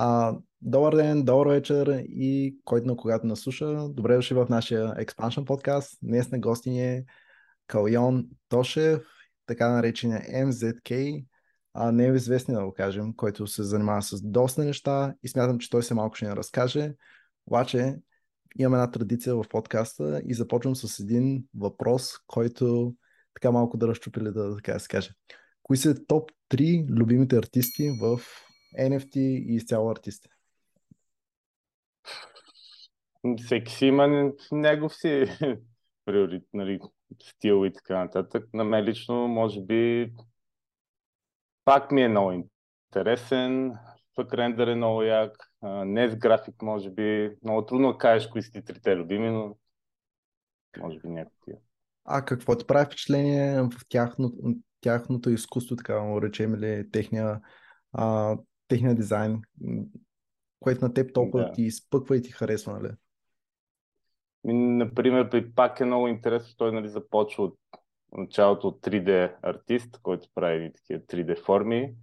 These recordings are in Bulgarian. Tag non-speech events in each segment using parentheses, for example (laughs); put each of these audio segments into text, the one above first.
А, добър ден, добър вечер и който на когато наслуша. Добре дошли в нашия Expansion подкаст. Днес на гости ни е Калйон Тошев, така наречения MZK, а не е известни да го кажем, който се занимава с доста неща и смятам, че той се малко ще ни разкаже. Обаче имам една традиция в подкаста и започвам с един въпрос, който така малко да разчупили да така да се каже. Кои са топ 3 любимите артисти в NFT и изцяло артисти? Всеки си има негов си (laughs) приорит, нали, стил и така нататък. На мен лично, може би, пак ми е много интересен, пък рендър е много як, не с график, може би. Много трудно да кажеш кои си трите любими, но може би някакви. А какво ти прави впечатление в тяхно, тяхното изкуство, така да му речем, или техния, а, техния дизайн, което на теб толкова да. ти изпъква и ти харесва, нали? Например, при пак е много интересно, той нали, започва от началото от 3D артист, който прави такива 3D форми.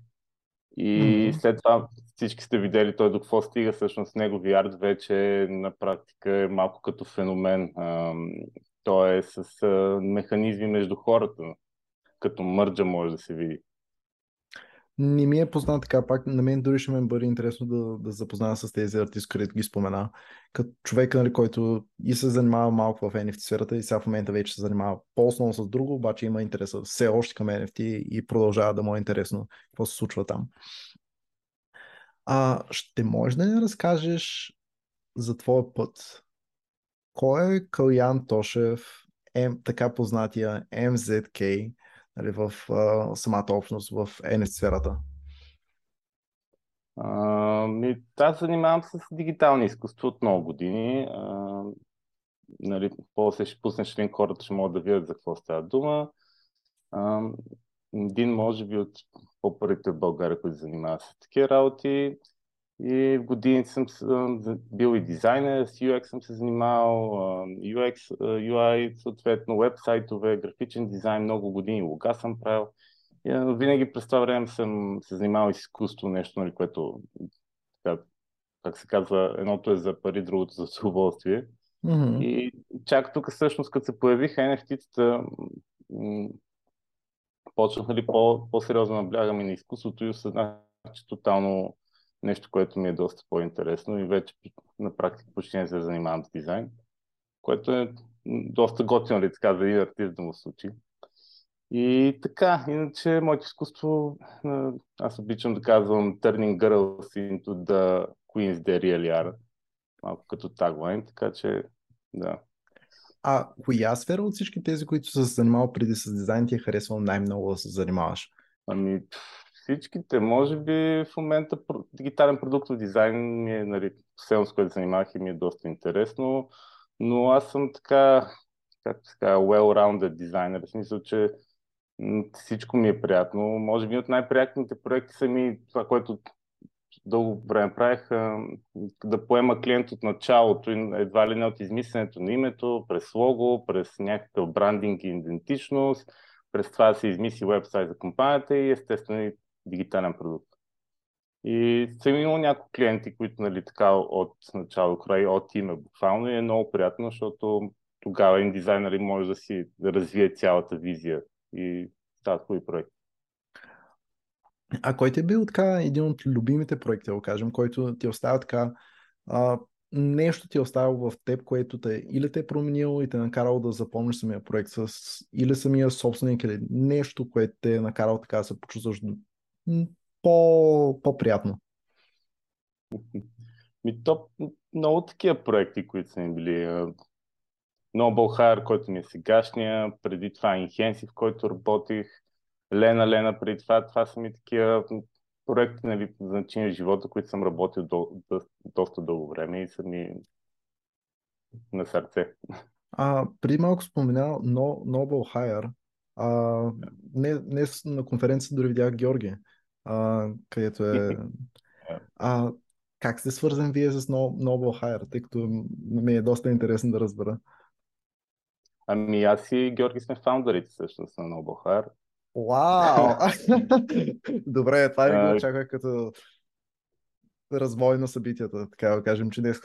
И mm-hmm. след това всички сте видели той до какво стига, всъщност негови арт вече на практика е малко като феномен. Той е с механизми между хората, като мърджа може да се види. Не ми е познат така, пак на мен дори ще ме бъде интересно да, да запозная с тези артисти, които ги спомена. Като човек, нали, който и се занимава малко в NFT сферата и сега в момента вече се занимава по-основно с друго, обаче има интереса все още към NFT и продължава да му е интересно какво се случва там. А ще можеш да ни разкажеш за твоя път? Кой е Калян Тошев, М, така познатия MZK, нали, в а, самата общност в NFT сферата? ми, аз занимавам се с дигитални изкуства от много години. А, нали, после ще пуснеш един хората ще могат да видят за какво става дума. А, един, може би, от по-първите в България, които занимава с такива работи. И в години съм бил и дизайнер, с UX съм се занимавал, UX, UI, съответно, вебсайтове, графичен дизайн, много години лога съм правил. И винаги през това време съм се занимавал и с изкуство, нещо, нали, което, така, как се казва, едното е за пари, другото за удоволствие. Mm-hmm. И чак тук всъщност, като се появиха NFT-тата, почнах нали, по, по-сериозно наблягам и на изкуството и осъзнах, че тотално нещо, което ми е доста по-интересно и вече на практика почти не се занимавам с дизайн, което е доста готино, ли нали, така, за един артист да му случи. И така, иначе моето изкуство, аз обичам да казвам Turning Girls into the Queens they really are, малко като таглайн, така че да. А коя сфера от всички тези, които са се занимавал преди с дизайн, ти е харесвал най-много да се занимаваш? Ами, всичките, може би в момента дигитален продуктов дизайн ми е, нали, с което занимавах и ми е доста интересно, но аз съм така, както се well-rounded дизайнер, в смисъл, че всичко ми е приятно. Може би от най-приятните проекти са ми това, което дълго време правех, да поема клиент от началото, едва ли не от измисленето на името, през лого, през някакъв брандинг и идентичност, през това да се измисли вебсайт за компанията и естествено дигитален продукт. И съм имал няколко клиенти, които нали, така от начало край, от име буквално и е много приятно, защото тогава един дизайнер може да си да развие цялата визия и стават хубави проекти. А кой ти е бил така един от любимите проекти, да кажем, който ти оставя така а, нещо ти е оставил в теб, което те или те е променило и те е накарало да запомниш самия проект с или самия собственик или нещо, което те е накарало така да се почувстваш по, по-приятно. Ми то много такива проекти, които са ми били. Noble Hire, който ми е сегашния, преди това Inhensive, в който работих, Лена Лена преди това. Това са ми такива проекти нали, значими в живота, които съм работил до, до, доста дълго време и са ми на сърце. А, преди малко спомена no, Noble Hire. А, не, днес на конференция дори видях Георги, а, където е... А, как сте свързан вие с Noble Hire, тъй като ми е доста интересно да разбера. Ами аз и Георги сме фаундърите всъщност на Noble Hire. Вау! Добре, това не го очаквах като развой на събитията. Така да кажем, че днес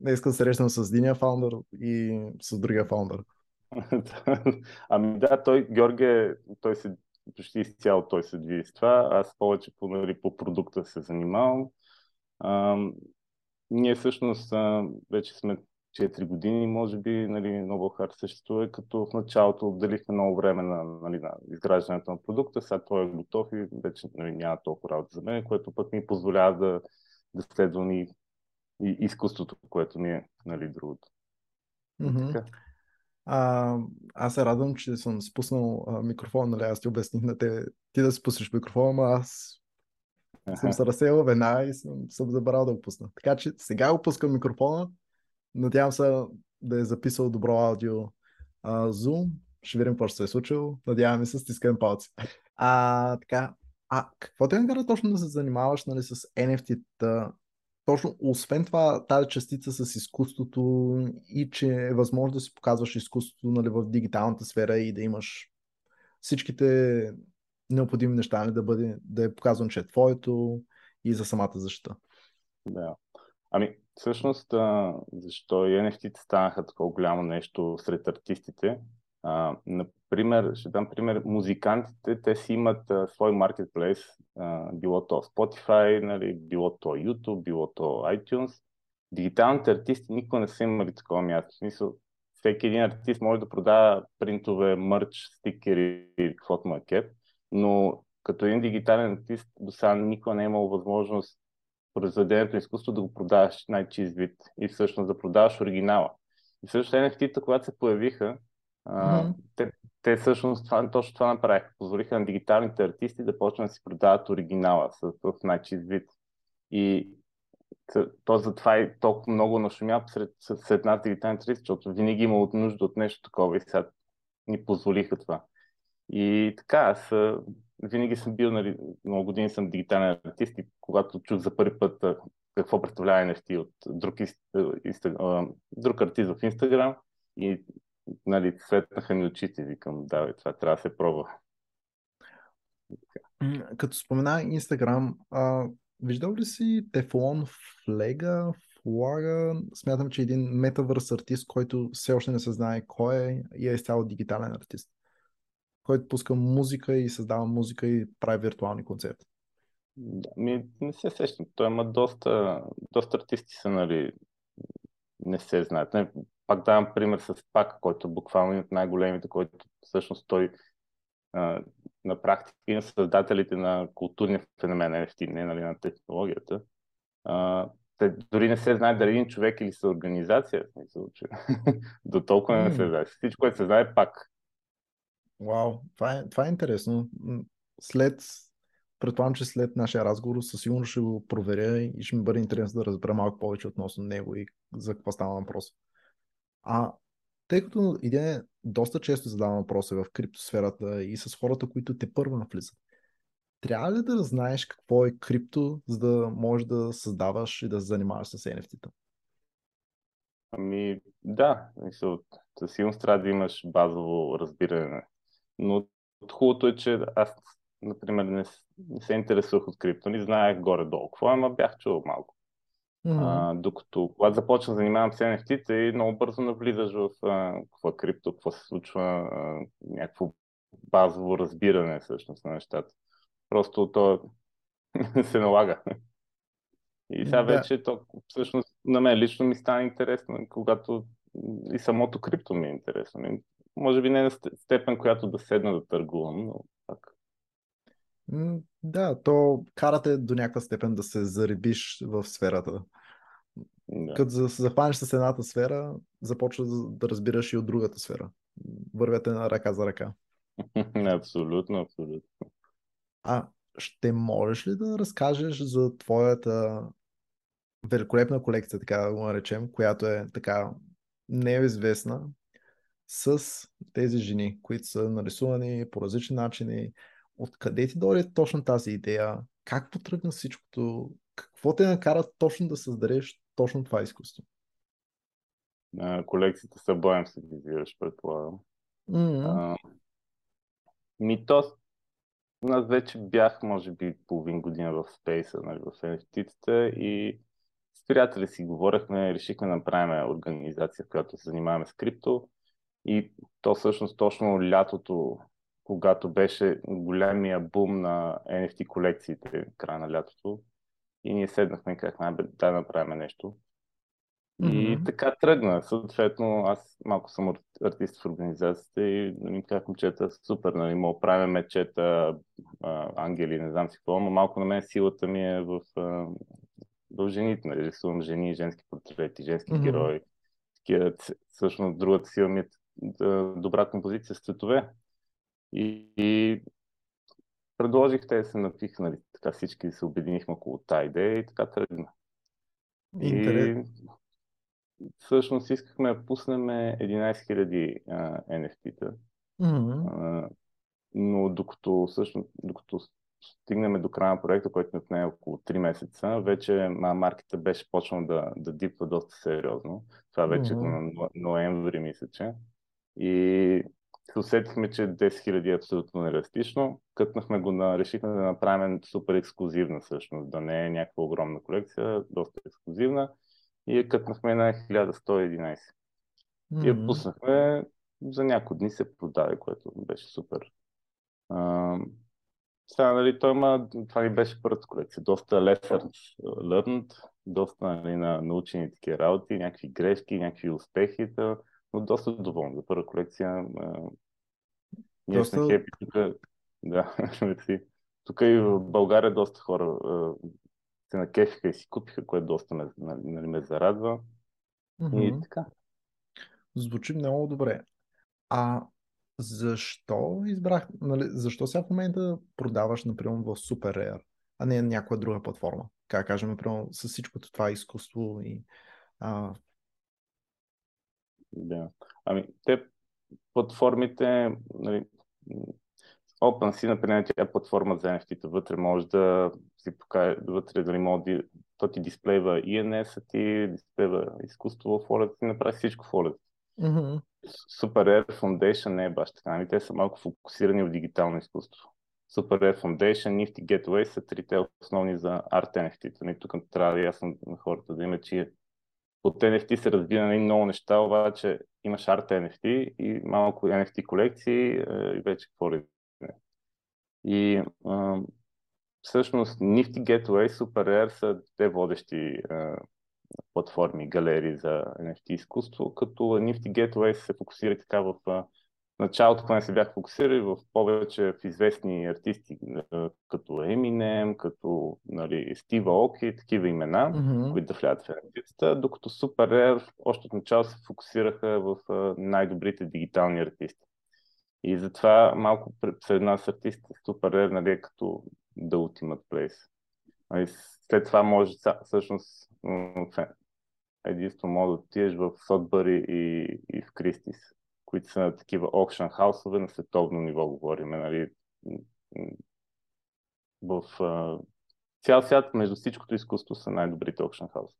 днеска срещам с единия фаундър и с другия фаундър. (laughs) ами да, той, Георги, той се почти изцяло той се движи с това. Аз повече по, нали, по продукта се занимавам. А, ние всъщност а, вече сме 4 години, може би, нали, Noble Heart съществува, като в началото отделихме много време на, нали, на изграждането на продукта, сега той е готов и вече нали, няма толкова работа за мен, което пък ми позволява да, да следвам и, и изкуството, което ми е нали, другото. Mm-hmm. А, аз се радвам, че съм спуснал а, микрофон, нали, аз ти обясних на те, ти да спуснеш микрофона, а аз ага. съм се разсеял веднага и съм, съм забрал да го пусна. Така че сега го пускам микрофона, надявам се да е записал добро аудио а, Zoom, ще видим какво ще се е случило, надяваме се, стискам палци. А, така, а какво те накара точно да се занимаваш нали, с NFT-та? Точно, освен това, тази частица с изкуството и че е възможно да си показваш изкуството нали, в дигиталната сфера и да имаш всичките необходими неща, нали, да, бъде, да е показвано, че е твоето и за самата защита. Да. Ами, всъщност, защо и NFT станаха такова голямо нещо сред артистите? А, например, ще дам пример, музикантите, те си имат а, свой маркетплейс, а, било то Spotify, нали, било то YouTube, било то iTunes. Дигиталните артисти никога не са имали такова място. Смисъл, всеки един артист може да продава принтове, мърч, стикери или каквото му е но като един дигитален артист до сега никога не е имал възможност произведението изкуство да го продаваш най-чист вид и всъщност да продаваш оригинала. И също NFT-та, когато се появиха, mm-hmm. те, те всъщност това, точно това направиха. Позволиха на дигиталните артисти да почнат да си продават оригинала с, с най-чист вид. И то затова и толкова много нашумя сред, сред нас дигитални артисти, защото винаги има от нужда от нещо такова и сега ни позволиха това. И така, аз винаги съм бил, нали, много години съм дигитален артист и когато чух за първи път какво представлява NFT от друг, инста, друг артист в Инстаграм и нали, светнаха ми очите, викам, да, това трябва да се пробва. Като спомена Инстаграм, виждал ли си Тефлон Флега, Флага? Смятам, че е един метавърс артист, който все още не се знае кой е и е изцяло дигитален артист, който пуска музика и създава музика и прави виртуални концерти. Да, ми, не се сещам. Той има доста, доста артисти са, нали, не се знаят. Не, пак давам пример с Пак, който е буквално от най-големите, който всъщност той а, на практика и на създателите на културния феномен NFT, не нали, на технологията. А, те дори не се знае дали един човек или са организация, в смисъл, че (laughs) до толкова не се знае. Всичко, което се знае, пак. Вау, това е, това е интересно. След, предполагам, че след нашия разговор със сигурност ще го проверя и ще ми бъде интересно да разбера малко повече относно него и за какво става въпрос. А тъй като идея доста често задавам въпроси в криптосферата и с хората, които те първо навлизат. Трябва ли да знаеш какво е крипто, за да можеш да създаваш и да се занимаваш с NFT-та? Ами да, със сигурност трябва да имаш базово разбиране. Но хубавото е, че аз, например, не, не се интересувах от крипто, не знаех горе-долу какво, ама бях чувал малко. Mm-hmm. А, докато когато започна да занимавам с NFT-те и много бързо навлизаш в а, какво е крипто, какво се случва, а, някакво базово разбиране всъщност на нещата. Просто то (laughs) се налага. И сега да. вече то всъщност на мен лично ми стана интересно, когато и самото крипто ми е интересно. Може би не на степен, която да седна да търгувам, но. Да, то карате до някаква степен да се заребиш в сферата. Да. Като захванеш с едната сфера, започваш да разбираш и от другата сфера. Вървете на ръка за ръка. (laughs) абсолютно, абсолютно. А ще можеш ли да разкажеш за твоята великолепна колекция, така да го наречем, която е така неизвестна, с тези жени, които са нарисувани по различни начини. Откъде ти дойде точно тази идея? Как потръгна всичкото? Какво те накара точно да създадеш точно това изкуство? А, колекцията боем се визираш, предполагам. Mm-hmm. А, ми то аз вече бях, може би, половин година в спейса, нали, в NFT-тата и с приятели си говорихме, решихме да направим организация, в която се занимаваме с крипто. И то всъщност точно лятото, когато беше големия бум на NFT колекциите, края на лятото, и ние седнахме и казахме, да направим нещо. И mm-hmm. така тръгна. Съответно, аз малко съм артист в организацията и нали, как момчета, супер, нали, мога правим мечета, ангели, не знам си какво, но малко на мен силата ми е в, в жените, нали, рисувам жени, женски портрети, женски mm-hmm. герои. Такива, всъщност, другата сила ми е добра композиция с цветове. И, и предложих те се напих, нали, така всички се обединихме около тази идея и така тръгна. Интерес. И всъщност искахме да пуснем 11 000 NFT-та. Mm-hmm. но докато, всъщност, докато стигнем до края на проекта, който ни отне около 3 месеца, вече маркета беше почнал да, да дипва доста сериозно. Това вече mm-hmm. на ноември, мисля, че. И се усетихме, че 10 000 е абсолютно нереалистично. Кътнахме го на, решихме да направим супер ексклюзивна всъщност, да не е някаква огромна колекция, доста ексклюзивна и я кътнахме на 1111. Mm-hmm. И я пуснахме, за няколко дни се продаде, което беше супер. А, сега, нали, той има, това ни беше първата колекция, доста lessons learned, доста нали, на научени такива работи, някакви грешки, някакви успехи, но доста доволен за първа колекция. Ние доста... сме хепи тук. Да, (laughs) тук и в България доста хора се накефиха и си купиха, което доста ме, нали, ме зарадва. Mm-hmm. И така. Звучи много добре. А защо избрах, нали, защо сега в момента продаваш, например, в Super Rare, а не на някоя друга платформа? Как кажем, например, с всичкото това изкуство и... А... Да. Ами, те платформите, нали, OpenSea, например, тя е платформа за NFT-та. Вътре може да си покаже, вътре дали може да то ти дисплейва ENS, ти дисплейва изкуство в OLED, ти направи всичко в OLED. Mm-hmm. Super Air Foundation не е баш така, ами те са малко фокусирани в дигитално изкуство. Super Air Foundation, Nifty Gateway са трите основни за арт NFT. Нали, тук трябва да ясно на хората да има, че от NFT се разбира на много неща, обаче имаш арт NFT и малко NFT колекции е, и вече какво ли и а, всъщност Nifty Gateway, Super Air са те водещи а, платформи, галерии за NFT изкуство, като Nifty Gateway се фокусира така в а, началото, когато се бях фокусирали в повече в известни артисти, като Eminem, като нали, Стива Оки, такива имена, mm-hmm. които да влядат в NFT, докато Super Air още от начало се фокусираха в най-добрите дигитални артисти. И затова малко след нас артистите супер рер, нали, като The Ultimate Place. Нали, след това може всъщност единствено може да отидеш в Сотбъри и, и в Кристис, които са такива auction хаусове на световно ниво, говорим. Нали, в цял свят между всичкото изкуство са най-добрите auction хаус.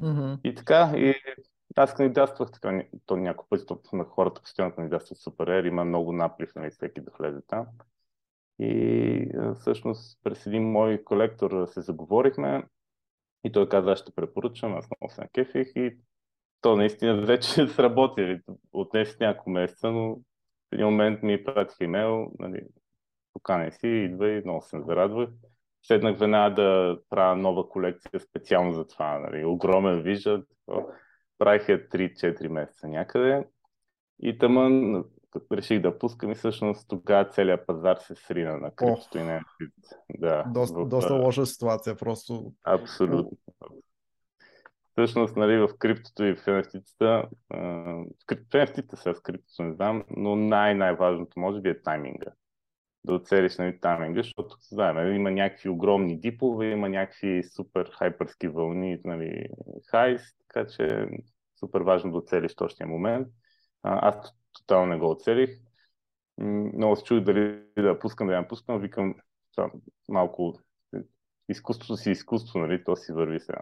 Mm-hmm. И така, и аз кандидатствах така, то няколко пъти то, на хората постоянно кандидатстват супер ер, има много наплив, нали, всеки да влезе там. И всъщност през един мой колектор се заговорихме и той каза, аз ще препоръчам, аз много се накефих и то наистина вече (laughs) сработи. Отнесе няколко месеца, но в един момент ми пратих имейл, нали, покане си, идва и много се зарадвах. Седнах веднага да правя нова колекция специално за това. Нали, огромен виждат правих я 3-4 месеца някъде и тъмън реших да пускам и всъщност тогава целият пазар се срина на криптото и не да, доста, в... доста лоша ситуация, просто. Абсолютно. Всъщност, нали, в криптото и в NFT-тата, в NFT-тата сега с криптото не знам, но най-най-важното може би е тайминга. Да оцелиш нали, тайминга, защото знаем, нали, има някакви огромни дипове, има някакви супер хайперски вълни, нали, хайс, така че супер важно да оцелиш точния момент. Аз тотално не го оцелих. Много се чух дали да пускам, да я пускам. Викам, малко изкуството си изкуство, нали? То си върви сега.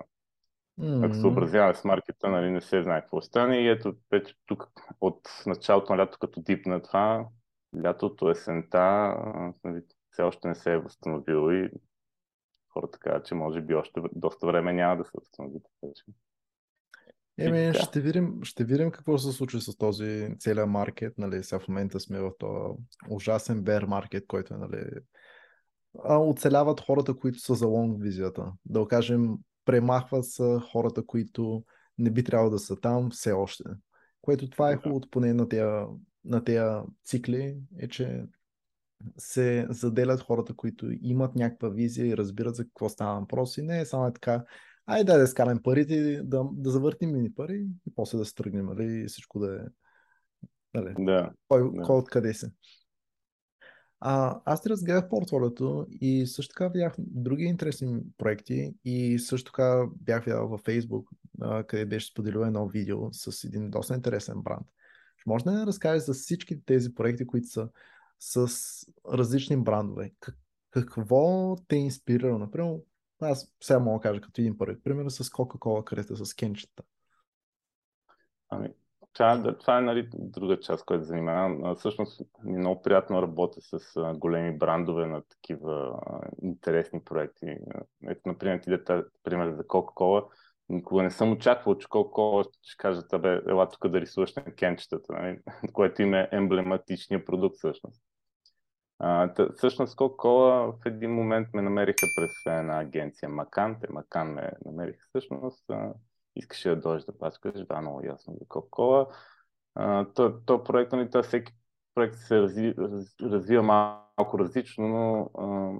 Mm-hmm. Ако се образяваме с маркета, нали, не се знае какво стане. И ето, вече тук от началото на лято, като дип на това, лятото, есента, нали, все още не се е възстановил и хората казват, че може би още доста време няма да се възстанови. Еми, ще видим, ще видим какво се случи с този целият маркет. Нали, сега в момента сме в този ужасен бер маркет, който е нали, а, оцеляват хората, които са за лонг визията. Да окажем, премахват са хората, които не би трябвало да са там все още. Което това е хубавото поне на тези, на тези цикли, е, че се заделят хората, които имат някаква визия и разбират за какво става въпрос и не е само е така, айде да скарам парите, да, да завъртим мини пари и после да се тръгнем, нали, и всичко да е... Нали, да, кой, да. кой откъде се. А, аз разгледах портфолиото и също така видях други интересни проекти и също така бях видял във Facebook, а, къде беше споделил едно видео с един доста интересен бранд. Може да разкажеш за всички тези проекти, които са с различни брандове. Какво те е инспирира? Например, аз сега мога да кажа като един първи пример с Coca-Cola, където с кенчета. Ами, това, това е нали, друга част, която занимавам. Всъщност ми е много приятно работя с големи брандове на такива интересни проекти. Ето, например, ти да пример за Coca-Cola. Никога не съм очаквал, че Coca-Cola ще кажат, абе, ела тук да рисуваш на кенчетата, нали? (laughs) което им е емблематичният продукт всъщност. А, тъ, всъщност Coca-Cola в един момент ме намериха през една агенция Макан. Те Макан ме намериха всъщност. А, искаше да дойдеш да пачкаш, да, много ясно за Coca-Cola. То, то проект, нали, това всеки проект се разви, раз, развива малко различно, но а,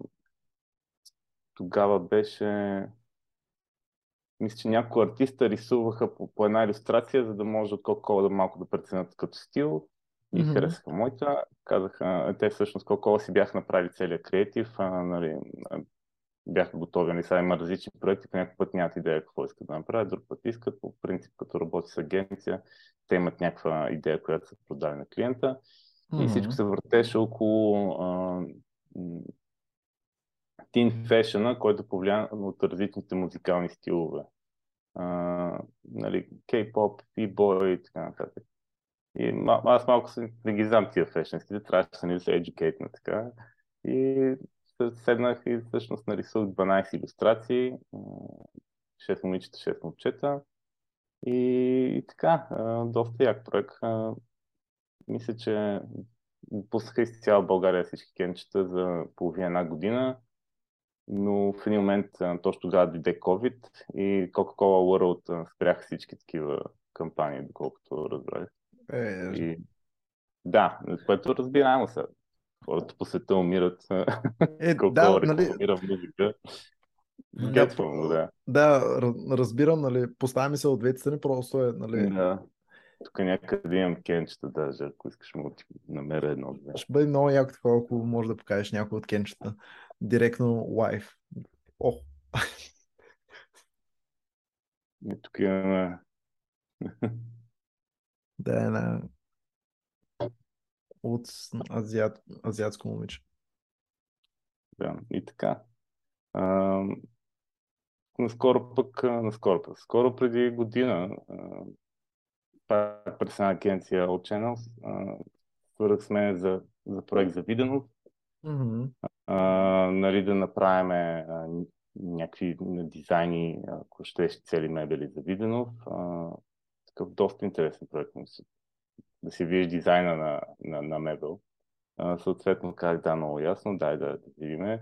тогава беше мисля, че някои артиста рисуваха по, по една иллюстрация, за да може от Coca-Cola да малко да преценят като стил и mm-hmm. харесаха моята. Казаха, те всъщност Coca-Cola си бяха направили целият креатив, а, нали, бяха готови. Нали, сега има различни проекти, по някакъв път нямат идея какво искат да направят, друг път искат. По принцип, като работи с агенция, те имат някаква идея, която са продали на клиента. Mm-hmm. И всичко се въртеше около а, тин фешена, който повлиян от различните музикални стилове. А, нали, K-pop, B-boy и така нататък. И аз малко не ги знам тия фешенските, трябваше да се educate на така. И седнах и всъщност нарисувах 12 иллюстрации, 6 момичета, 6 момчета. И, и така, доста як проект. Мисля, че пуснаха из цяла България всички кенчета за половина една година, но в един момент точно тогава дойде COVID и Coca-Cola World спряха всички такива кампании, доколкото разбрах. Е, и... Да, което разбираемо се хората по света умират. Е, (laughs) да, нали... музика. Гетвам, да. Да, разбирам, нали, поставяме се от двете страни, просто е, нали... Да. Тук някъде имам кенчета даже, ако искаш му ти намеря едно. Да. Ще бъде много яко такова, ако може да покажеш някой от кенчета. Директно лайв. О! И тук имаме... да, е на от азиат, азиатско момиче. Да, и така. А, наскоро пък, наскоро пък, скоро преди година, пак през една агенция от Channels, свърх с мен за, за проект за Виденов. Mm-hmm. А, нали, да направим а, някакви дизайни, ако ще цели мебели за Виденов. А, такъв доста интересен проект да си видиш дизайна на, на, на мебел. А, съответно, как да, много ясно, дай да, да видим.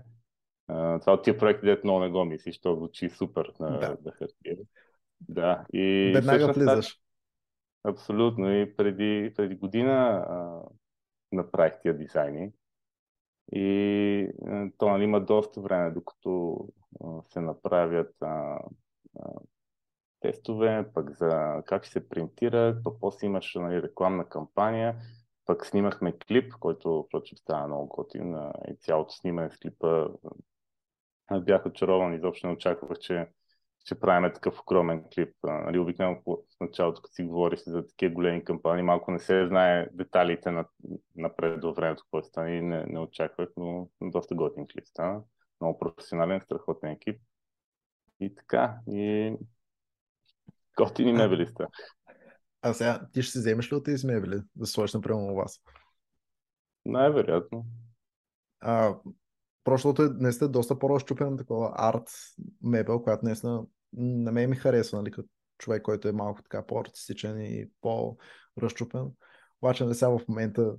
това от тия проекти, дето много не го мислиш, то звучи супер на, да. на хартия. Да, и Веднага влизаш. Абсолютно. И преди, преди година а, направих тия дизайни. И а, то нали, има доста време, докато а, се направят а, а, тестове, пък за как ще се принтира, пък после имаш нали, рекламна кампания, пък снимахме клип, който впрочем става много готин и цялото снимане с клипа бях очарован, изобщо не очаквах, че ще правим такъв огромен клип. Нали, обикновено в началото, като си говориш за такива големи кампании, малко не се знае деталите на, напред до времето, какво стане и не, не очаквах, но доста готин клип стана. Много професионален, страхотен екип. И така. И Готини мебели сте. А сега ти ще си вземеш ли от тези мебели да сложиш например у вас? Най-вероятно. А, Просто е наистина доста по-разчупен такова арт мебел, която наистина на мен ми харесва, нали, като човек, който е малко така по-артистичен и по-разчупен. Обаче на сега в момента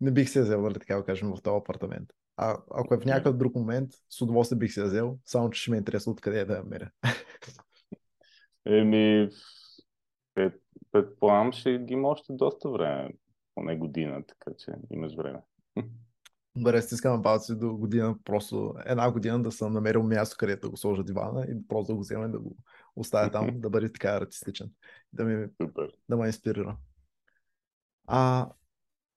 не бих се взел, нали, така да кажем, в този апартамент. А ако е в някакъв друг момент, с удоволствие бих се взел, само че ще ме интересува откъде е да я меря. (laughs) Еми, предполагам, ще ги има още доста време, поне година, така че имаш време. Добре, стискам палци до година, просто една година да съм намерил място, където да го сложа дивана и просто да го взема и да го оставя там, да бъде така артистичен, да, ми, Супер. да ме инспирира. А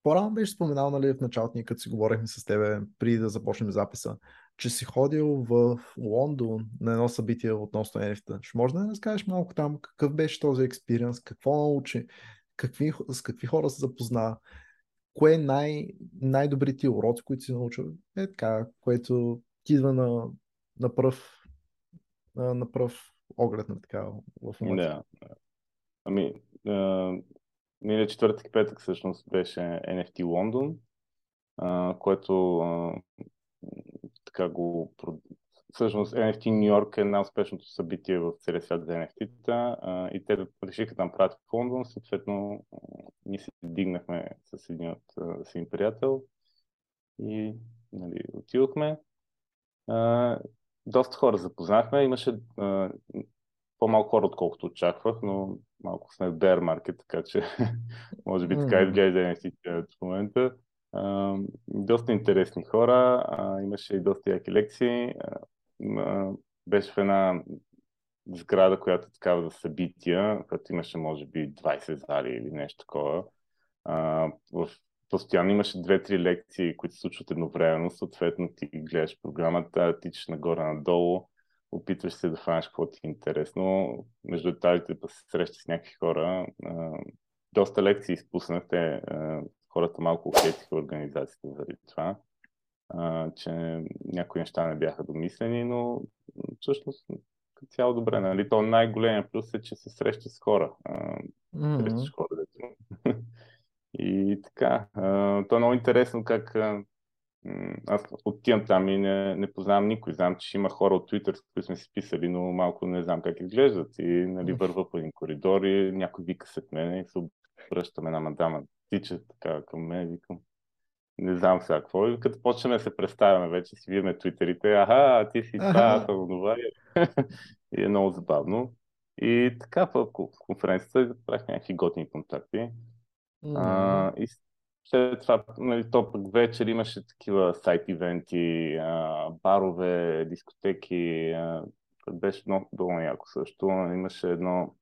по-рано беше споменал, нали, в началото ни, като си говорихме с тебе, преди да започнем записа, че си ходил в Лондон на едно събитие относно NFT. Ще може да не разкажеш малко там какъв беше този експириенс, какво научи, какви, с какви хора се запозна, кое е най- най-добрите уроци, които си научил, е така, което ти идва на, на пръв на, пръв оглед на така в момента. Да. Ами, миналия четвъртък и петък всъщност беше NFT Лондон, което а, така го... Всъщност NFT Нью Йорк е най-успешното събитие в целия свят за NFT-та а, и те решиха да направят в Лондон, съответно ние се дигнахме с един от си приятел и нали, отидохме. А, доста хора запознахме, имаше а, по-малко хора, отколкото очаквах, но малко сме в bear market, така че (laughs) може би така изглежда NFT в момента. Доста интересни хора, uh, имаше и доста яки лекции. Uh, беше в една сграда, която е такава за събития, като имаше може би 20 зали или нещо такова. В постоянно имаше две-три лекции, които се случват едновременно, съответно ти гледаш програмата, тичаш нагоре-надолу, опитваш се да фанеш какво ти е интересно, между деталите да се срещаш с някакви хора. доста лекции изпуснахте, хората малко ухетиха организацията заради това, а, че някои неща не бяха домислени, но всъщност като цяло добре. Нали? То най-големия плюс е, че се среща с хора. А, mm-hmm. Срещаш хора, дето. (laughs) и така. А, то е много интересно как а, аз отивам там и не, не познавам никой. Знам, че има хора от Twitter, с които сме си писали, но малко не знам как изглеждат. И нали, върва по един коридор и някой вика след мен и се обръщаме на мадама тича така към мен, викам, не знам сега какво. И като почнем да се представяме вече, си виеме твитерите, аха, ти си това, това, (laughs) и е много забавно. И така в конференцията правих някакви готини контакти. Mm-hmm. А, и след това, нали, то пък вечер имаше такива сайт ивенти, а, барове, дискотеки. А, беше много, много яко също. Имаше едно,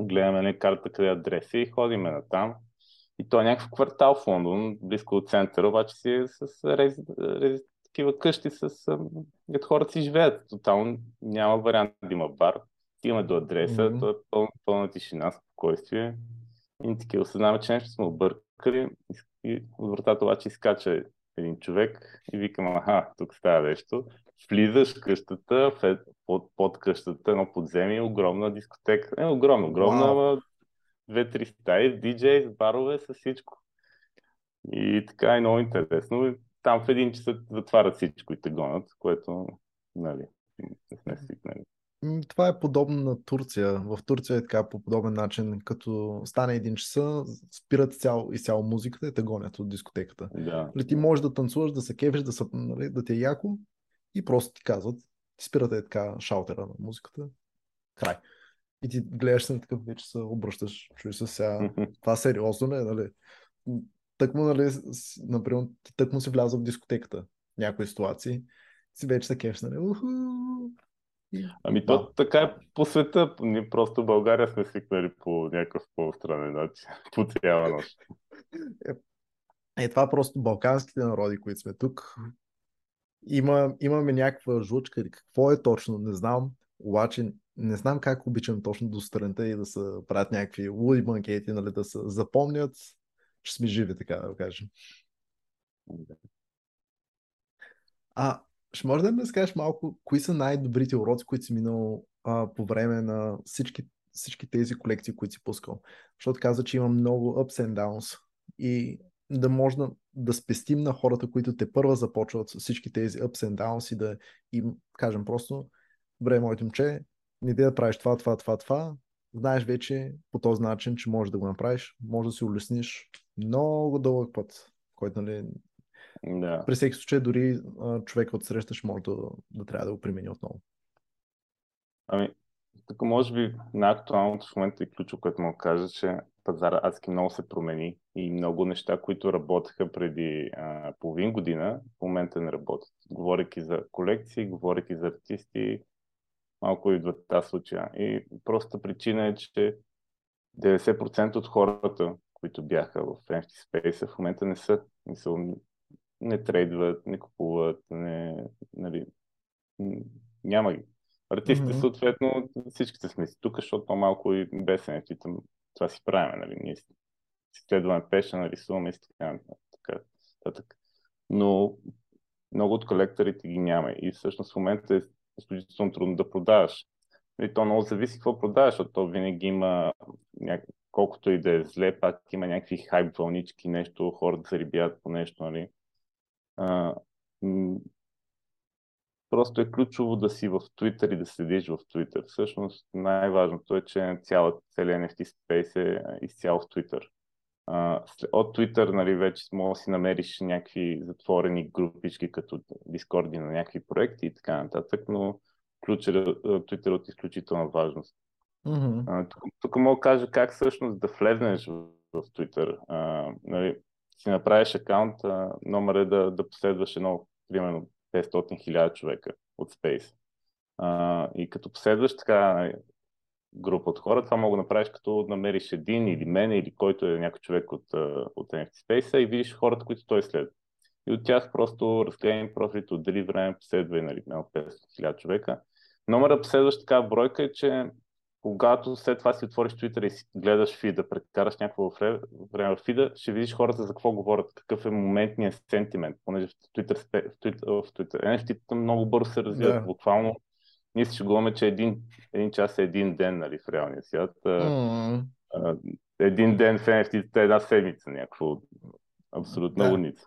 гледаме нали, карта къде е адреси и ходиме на там. И то е някакъв квартал в Лондон, близко от центъра, обаче си е с рез, рез, такива къщи, с като хората си живеят. Тотално няма вариант да има бар. Стигаме до адреса, mm-hmm. то е пълна, пълна тишина, спокойствие. И такива осъзнаваме, че нещо сме объркали. И от вратата обаче изкача един човек и викам, аха, тук става нещо. Влизаш къщата, под, под къщата, едно подземие, огромна дискотека. Не, огромна, огромна, wow две-три стаи, диджей, с барове, с всичко. И така е много интересно. Там в един час затварят всичко и те гонят, което, нали, не сме свикнали. Това е подобно на Турция. В Турция е така по подобен начин, като стане един часа, спират цяло, и цяло музиката и те гонят от дискотеката. Да. Нали, ти можеш да танцуваш, да се кефиш, да, са, нали, да ти е яко и просто ти казват, ти спирате така шалтера на музиката. Край. И ти гледаш на такъв вече се обръщаш, чуеш се сега. (laughs) Това сериозно ли е, нали? Тъкмо, нали, например, ти тъкмо си вляза в дискотеката в някои ситуации, си вече се кеш, нали? Уху! Ами то така е по света. Ние просто в България сме свикнали по някакъв по-странен начин. (laughs) По цяла нощ. Е, е, това просто балканските народи, които сме тук. Има, имаме някаква жучка или какво е точно, не знам. Обаче не знам как обичам точно до сутринта и да се правят някакви луди банкети, нали, да се запомнят, че сме живи, така да кажем. А, ще може да ми разкажеш малко, кои са най-добрите уроци, които си минал а, по време на всички, всички тези колекции, които си пускал? Защото каза, че има много ups and downs. И да може да, да спестим на хората, които те първа започват с всички тези ups and downs и да им кажем просто, добре, моето момче, не да правиш това, това, това, това, знаеш вече по този начин, че можеш да го направиш, може да си улесниш много дълъг път, който нали, да. при всеки случай дори човек от срещаш може да, да трябва да го примени отново. Ами, тук може би най-актуалното в момента е ключо, което му кажа, че пазара адски много се промени и много неща, които работеха преди а, половин година, в момента не работят. Говорейки за колекции, говорейки за артисти, малко идват тази случая. И простата причина е, че 90% от хората, които бяха в NFT Space, в момента не са, не, са, не трейдват, не купуват, не, нали, няма ги. Артистите, mm-hmm. съответно, всичките сме си тук, защото малко и без NFT това си правим, нали? Ние си следваме пеша, нарисуваме и така, така, така. Но много от колекторите ги няма и всъщност в момента е изключително трудно да продаваш. И то много зависи какво продаваш, защото то винаги има, колкото и да е зле, пак има някакви хайп вълнички, нещо, хората се рибят по нещо, нали. А, просто е ключово да си в Twitter и да следиш в Twitter. Всъщност най-важното е, че цялата, целият NFT Space е изцяло в Twitter. От Twitter нали, вече може да си намериш някакви затворени групички като Discord на някакви проекти и така нататък, но ключ е Twitter от изключителна важност. Mm-hmm. тук, тук мога да кажа как всъщност да влезнеш в, в Twitter. А, нали, си направиш акаунт, а, номер е да, да последваш едно, примерно 500 хиляди човека от Space. А, и като последваш така група от хора, това мога да направиш като намериш един или мен, или който е някой човек от, от NFT Space и видиш хората, които той следва. И от тях просто разгледам профилите, отдели време, последва и нали, 500 хиляди човека. Номера последващ така бройка е, че когато след това си отвориш Twitter и си гледаш фида, прекараш някакво време в фида, ще видиш хората за какво говорят, какъв е моментният сентимент, понеже в Twitter, в Twitter, в Twitter NFT-та много бързо се развиват, yeah. буквално ние си шегуваме, че един, един час е един ден нали, в реалния свят. Mm. един ден в NFT е една седмица, някакво абсолютна yeah. луница.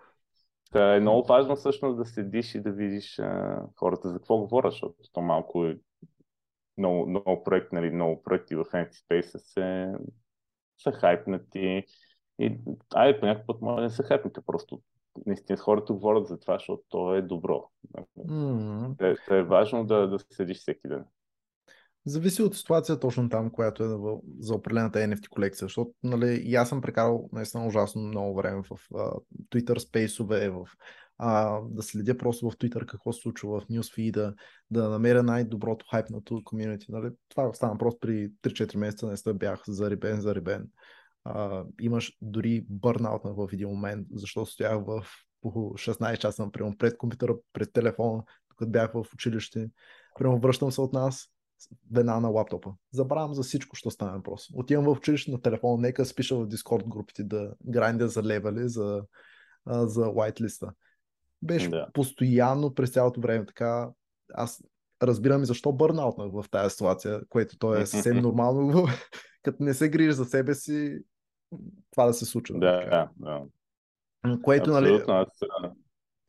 Та е много важно всъщност да седиш и да видиш а, хората за какво говорят, защото то малко е много, много проекти, нали, много проекти в NFT Space са, са хайпнати. И, айде, по някакъв път може да не са хайпнати, просто наистина хората говорят за това, защото то е добро. Mm-hmm. Е, е важно да, да седиш всеки ден. Зависи от ситуация точно там, която е за определената NFT колекция, защото нали, и аз съм прекарал наистина ужасно много време в uh, Twitter спейсове, в а, да следя просто в Twitter какво се случва в Newsfeed, да, намеря най-доброто хайпнато комьюнити. Нали? Това стана просто при 3-4 месеца, наистина бях за рибен, за рибен. А, имаш дори бърнаут в един момент, защото стоях в по 16 часа, например, пред компютъра, пред телефона, докато бях в училище. Прямо връщам се от нас, веднага на лаптопа. Забравям за всичко, що стане просто. Отивам в училище на телефона, нека спиша в Discord групите да грандя за левели, за, за whitelist беше да. постоянно през цялото време така. Аз разбирам и защо бърнаутнах в тази ситуация, което то е (laughs) съвсем нормално. (laughs) Като не се грижиш за себе си, това да се случва. Да, да, да. Което, нали, Абсолютно, нали, аз...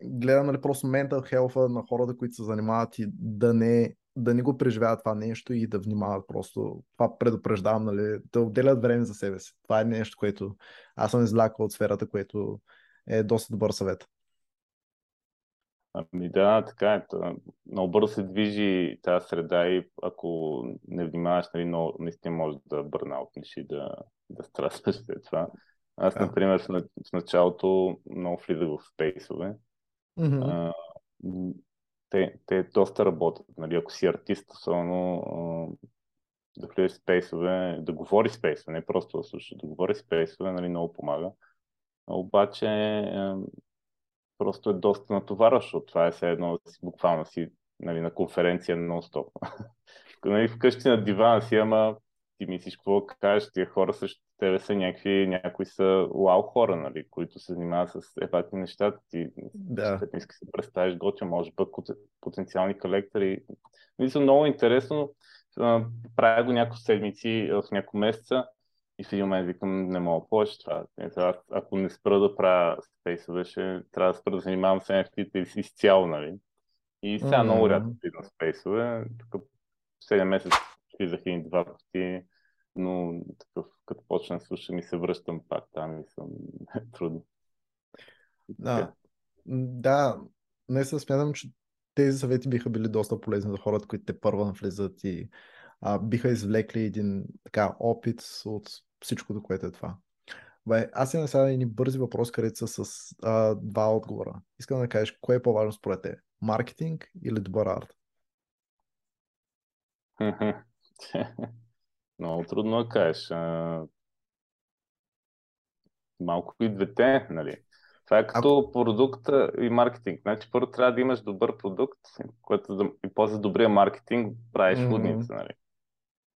гледам нали, просто mental health на хората, които се занимават и да не, да не го преживяват това нещо и да внимават просто. Това предупреждавам, нали, да отделят време за себе си. Това е нещо, което аз съм излякал от сферата, което е доста добър съвет. Ами да, така е. Много бързо се движи тази среда и ако не внимаваш, нали, много, наистина може да бърнаутнеш и да, да страстваш след това. Аз, да. например, в, началото много влизах в спейсове. Mm-hmm. А, те, те доста работят. Нали? Ако си артист, особено да влизаш спейсове, да говори спейсове, не просто да слушаш, да говори спейсове, нали, много помага. Обаче просто е доста натоварващо. Това е все едно си, буквално си нали, на конференция нон-стоп. (laughs) нали, вкъщи на дивана си, ама ти мислиш какво кажеш, тия хора също тебе са някакви, някои са вау хора, нали, които се занимават с епатни неща. Ти да. не искаш да се представиш готвя, може пък потенциални колектори. Мисля, много интересно. Правя го няколко седмици, в няколко месеца И в един момент викам, не мога повече това. Аз, ако не спра да правя спейсове, ще трябва да спра да занимавам с NFT изцяло, нали? И сега mm-hmm. много рядко на спейсове. Тук 7 месец влизах и два пъти, но такъв, като почна да слушам и се връщам пак там и съм трудно. Да, да, не се смятам, че тези съвети биха били доста полезни за хората, които те първа навлизат и а, биха извлекли един така опит от всичкото, което е това. Бе, аз имам сега едни бързи въпроси, където са с а, два отговора. Искам да кажеш, кое е по-важно според те? Маркетинг или добър арт? (laughs) Много трудно да кажеш. Малко и двете, нали? Това е като Ако... продукт и маркетинг. Значи първо трябва да имаш добър продукт, който да... и после добрия маркетинг правиш mm-hmm. лудница, нали?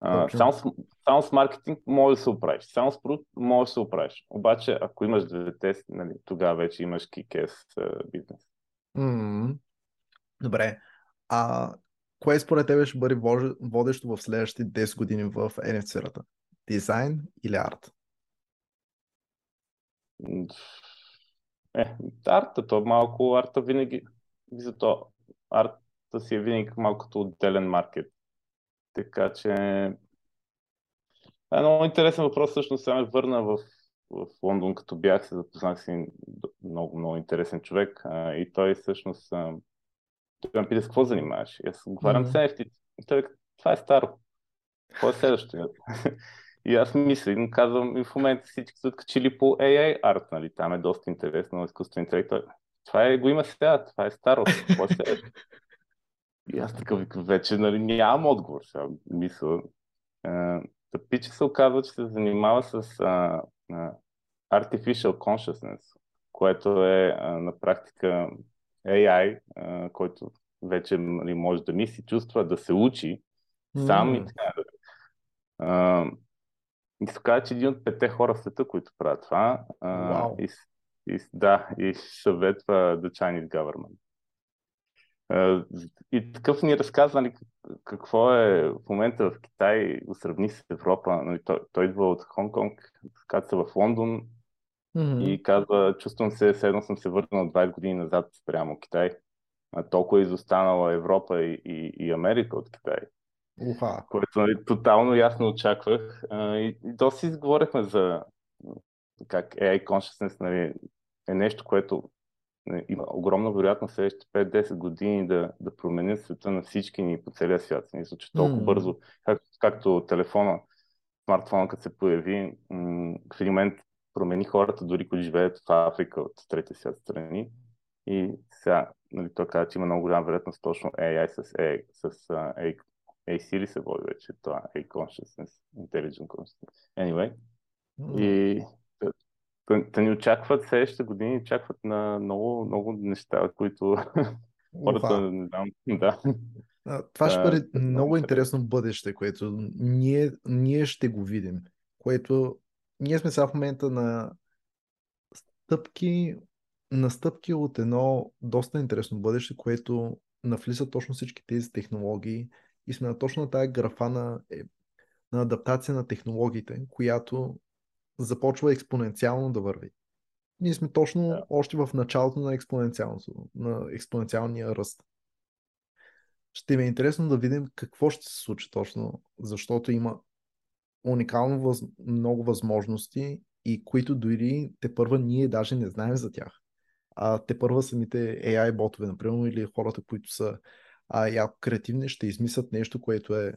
А, само, с, само с маркетинг може да се оправиш. Само с продукт може да се оправиш. Обаче, ако имаш двете, нали, тогава вече имаш кикес бизнес. Mm-hmm. Добре. А кое според тебе ще бъде водещо в следващите 10 години в NFT-рата? Дизайн или арт? Е, арта, то малко арта винаги, зато арта си е винаги малко като отделен маркет. Така че е много интересен въпрос, всъщност сега ме върна в, в Лондон, като бях се запознах с много, много интересен човек и той всъщност той ме пита с какво занимаваш. И аз отговарям mm-hmm. с NFT. Той това е старо. Какво е следващото? И аз мисля, казвам, и в момента всички са откачили по AI арт, нали? Там е доста интересно, изкуствен интелект. Това е, го има сега, това е старо. Какво е И аз викам, вече нали, нямам отговор. Сега мисля. Та пича се оказва, че се занимава с а, а, Artificial Consciousness, което е а, на практика AI, а, който вече нали, може да мисли, чувства, да се учи сам mm. и така. А, и се казва, че един от пете хора в света, които правят това, wow. и, и, да, и съветва the Chinese government. И такъв ни разказва нали, какво е в момента в Китай, сравни с Европа. Нали, той, той идва от Хонг-Конг, казва се в Лондон mm-hmm. и казва, чувствам се, едно съм се върнал 20 години назад спрямо Китай. А толкова е изостанала Европа и, и, и Америка от Китай. Уха. Което нали, тотално ясно очаквах. А, и, и доста си изговорихме за как AI consciousness нали, е нещо, което нали, има огромна вероятност следващите 5-10 години да, да промени света на всички ни по целия свят. Мисля, че толкова mm. бързо, как, както телефона, смартфона, като се появи, м- в един момент промени хората, дори които живеят в Африка от третия свят страни. И сега, нали, той каза, че има много голяма вероятност точно AI с AI, с uh, AI A-Siri се води вече, това A Consciousness, Intelligent Consciousness. Anyway, и те ни очакват следващите години, очакват на много, много неща, които (laughs) хората не знам. Да. Това ще бъде много интересно бъдеще, което ние, ние ще го видим. Което ние сме сега в момента на стъпки, на стъпки от едно доста интересно бъдеще, което навлиза точно всички тези технологии и сме на точно тази графа на, е, на адаптация на технологиите, която започва експоненциално да върви. Ние сме точно yeah. още в началото на, на експоненциалния ръст. Ще ми е интересно да видим какво ще се случи точно, защото има уникално въз... много възможности и които дори те първа ние даже не знаем за тях. А те първа самите AI ботове, например, или хората, които са а, яко креативни, ще измислят нещо, което е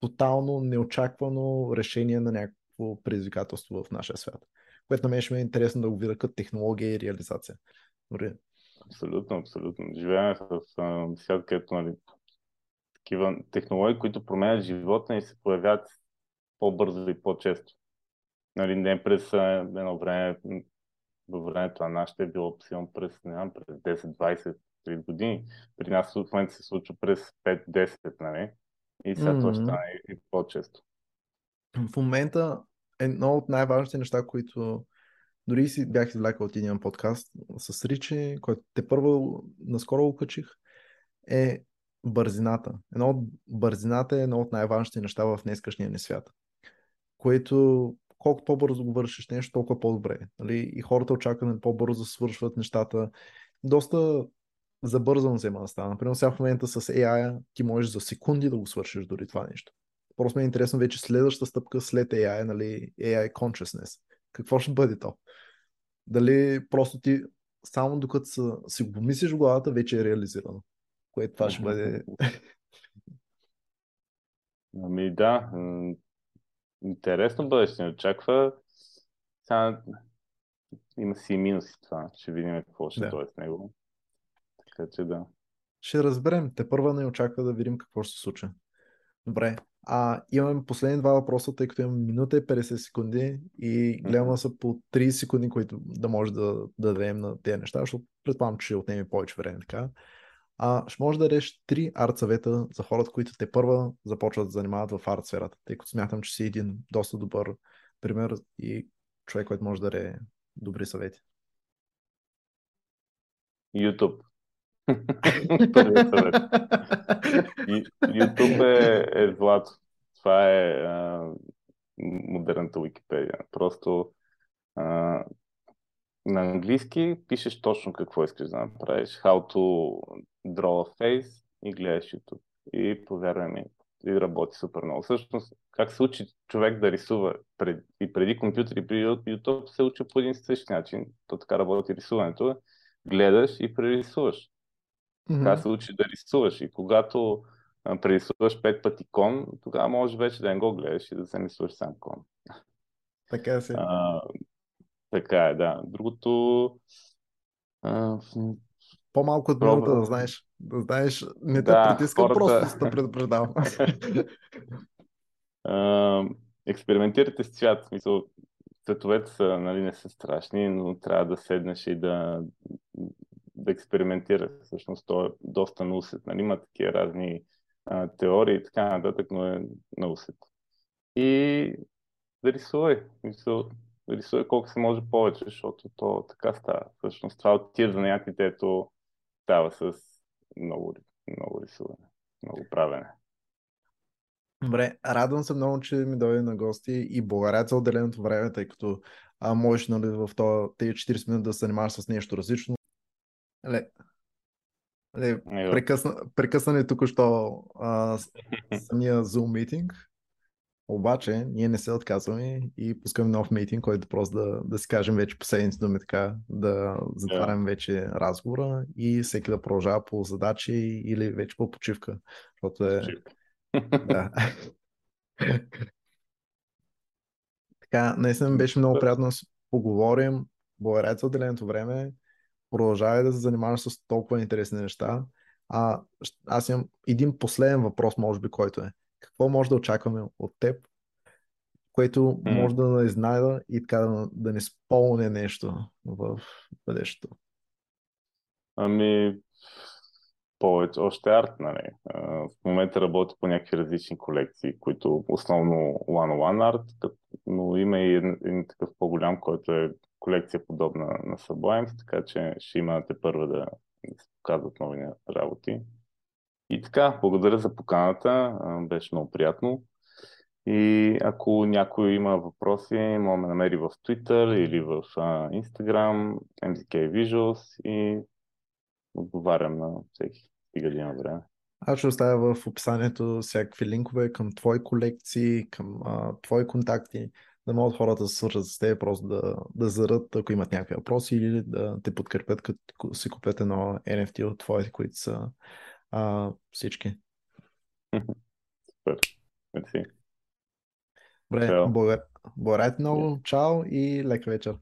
тотално неочаквано решение на някакво предизвикателство в нашия свят. Което на мен ще ми е интересно да го видя като технология и реализация. Добре. Абсолютно, абсолютно. Живеем в свят, където нали, такива технологии, които променят живота и се появяват по-бързо и по-често. Нали, не през едно време, във времето на нашите е било силно през, не знам, през 10-20 30 години. При нас в момента се случва през 5-10, нали? И сега mm-hmm. това ще стане и по-често. В момента едно от най-важните неща, които дори си бях извлякал от един подкаст с Ричи, който те първо наскоро го качих, е бързината. Едно от бързината е едно от най-важните неща в днескашния ни свят. Което колкото по-бързо го вършиш нещо, толкова по-добре. Нали? И хората очакват по-бързо да свършват нещата. Доста забързано взема да става. Например, сега в момента с AI ти можеш за секунди да го свършиш дори това нещо. Просто ми е интересно вече следващата стъпка след AI, нали, AI consciousness. Какво ще бъде то? Дали просто ти само докато си го помислиш в главата, вече е реализирано. Което това ще бъде... Ами да, интересно бъдеще ни очаква. Сега има си и минуси това. Ще видим какво ще да. дойде с него. Така че да. Ще разберем. Те първа не очаква да видим какво ще се случи. Добре. А, имаме последни два въпроса, тъй като имаме минута и 50 секунди и гледам са по 30 секунди, които да може да, да дадем на тези неща, защото предполагам, че ще отнеме повече време. Така. А, ще може да дадеш три арт съвета за хората, които те първа започват да занимават в арт сферата, тъй като смятам, че си един доста добър пример и човек, който може да даде добри съвети. YouTube. (laughs) Първият съвет. YouTube е, е злато. Това е а, модерната Википедия. Просто а, на английски пишеш точно какво искаш да направиш. How to draw a face и гледаш YouTube. И повярвай ми, и работи супер много. Всъщност, как се учи човек да рисува пред, и преди компютър и преди YouTube, се учи по един същи начин. То така работи рисуването. Гледаш и прерисуваш. Mm-hmm. Така се учи да рисуваш. И когато а, прерисуваш пет пъти кон, тогава можеш вече да не го гледаш и да се рисуваш сам кон. Така си. А, така е, да. Другото... А, по-малко от минута да знаеш. Да знаеш, не те да, притискам, хората... просто да предупреждавам. (laughs) експериментирате с цвят. Смисъл, цветовете са, нали, не са страшни, но трябва да седнеш и да, да експериментираш. Всъщност то е доста на усет. Нали? Има такива разни а, теории и така нататък, но е на усет. И да рисувай. Мисъл, да рисувай колко се може повече, защото то така става. Всъщност това отива за някакви, ето става с много, много рисуване, много правене. Добре, радвам се много, че ми дойде на гости и благодаря за отделеното време, тъй като а, можеш нали, в тези 40 минути да се занимаваш с нещо различно. Ле, ле, прекъсна, прекъсна тук що а, самия Zoom митинг, обаче, ние не се отказваме и пускаме нов митинг, който просто да, да си кажем вече последните думи така, да затваряме yeah. вече разговора и всеки да продължава по задачи или вече по почивка. Защото е... (laughs) да. така, наистина беше много приятно да поговорим. Благодаря за отделеното време. Продължавай да се занимаваш с толкова интересни неща. А, аз имам един последен въпрос, може би, който е какво може да очакваме от теб, което mm. може да не знае и така да, да не спълне нещо в бъдещето? Ами, повече, още арт, нали. В момента работя по някакви различни колекции, които основно one-on-one арт, но има и един, един такъв по-голям, който е колекция подобна на Sublime, така че ще имате първа да се показват нови работи. И така, благодаря за поканата, беше много приятно. И ако някой има въпроси, може да намери в Twitter или в Instagram, MZK Visuals и отговарям на всеки, стига да време. Аз ще оставя в описанието всякакви линкове към твои колекции, към а, твои контакти, да могат хората да се свържат с теб, просто да, да зарат, ако имат някакви въпроси или да те подкрепят, като си купят едно NFT от твоите, които са а, всички. Супер. Мерси. Добре, благодаря ти много. Чао и лека вечер.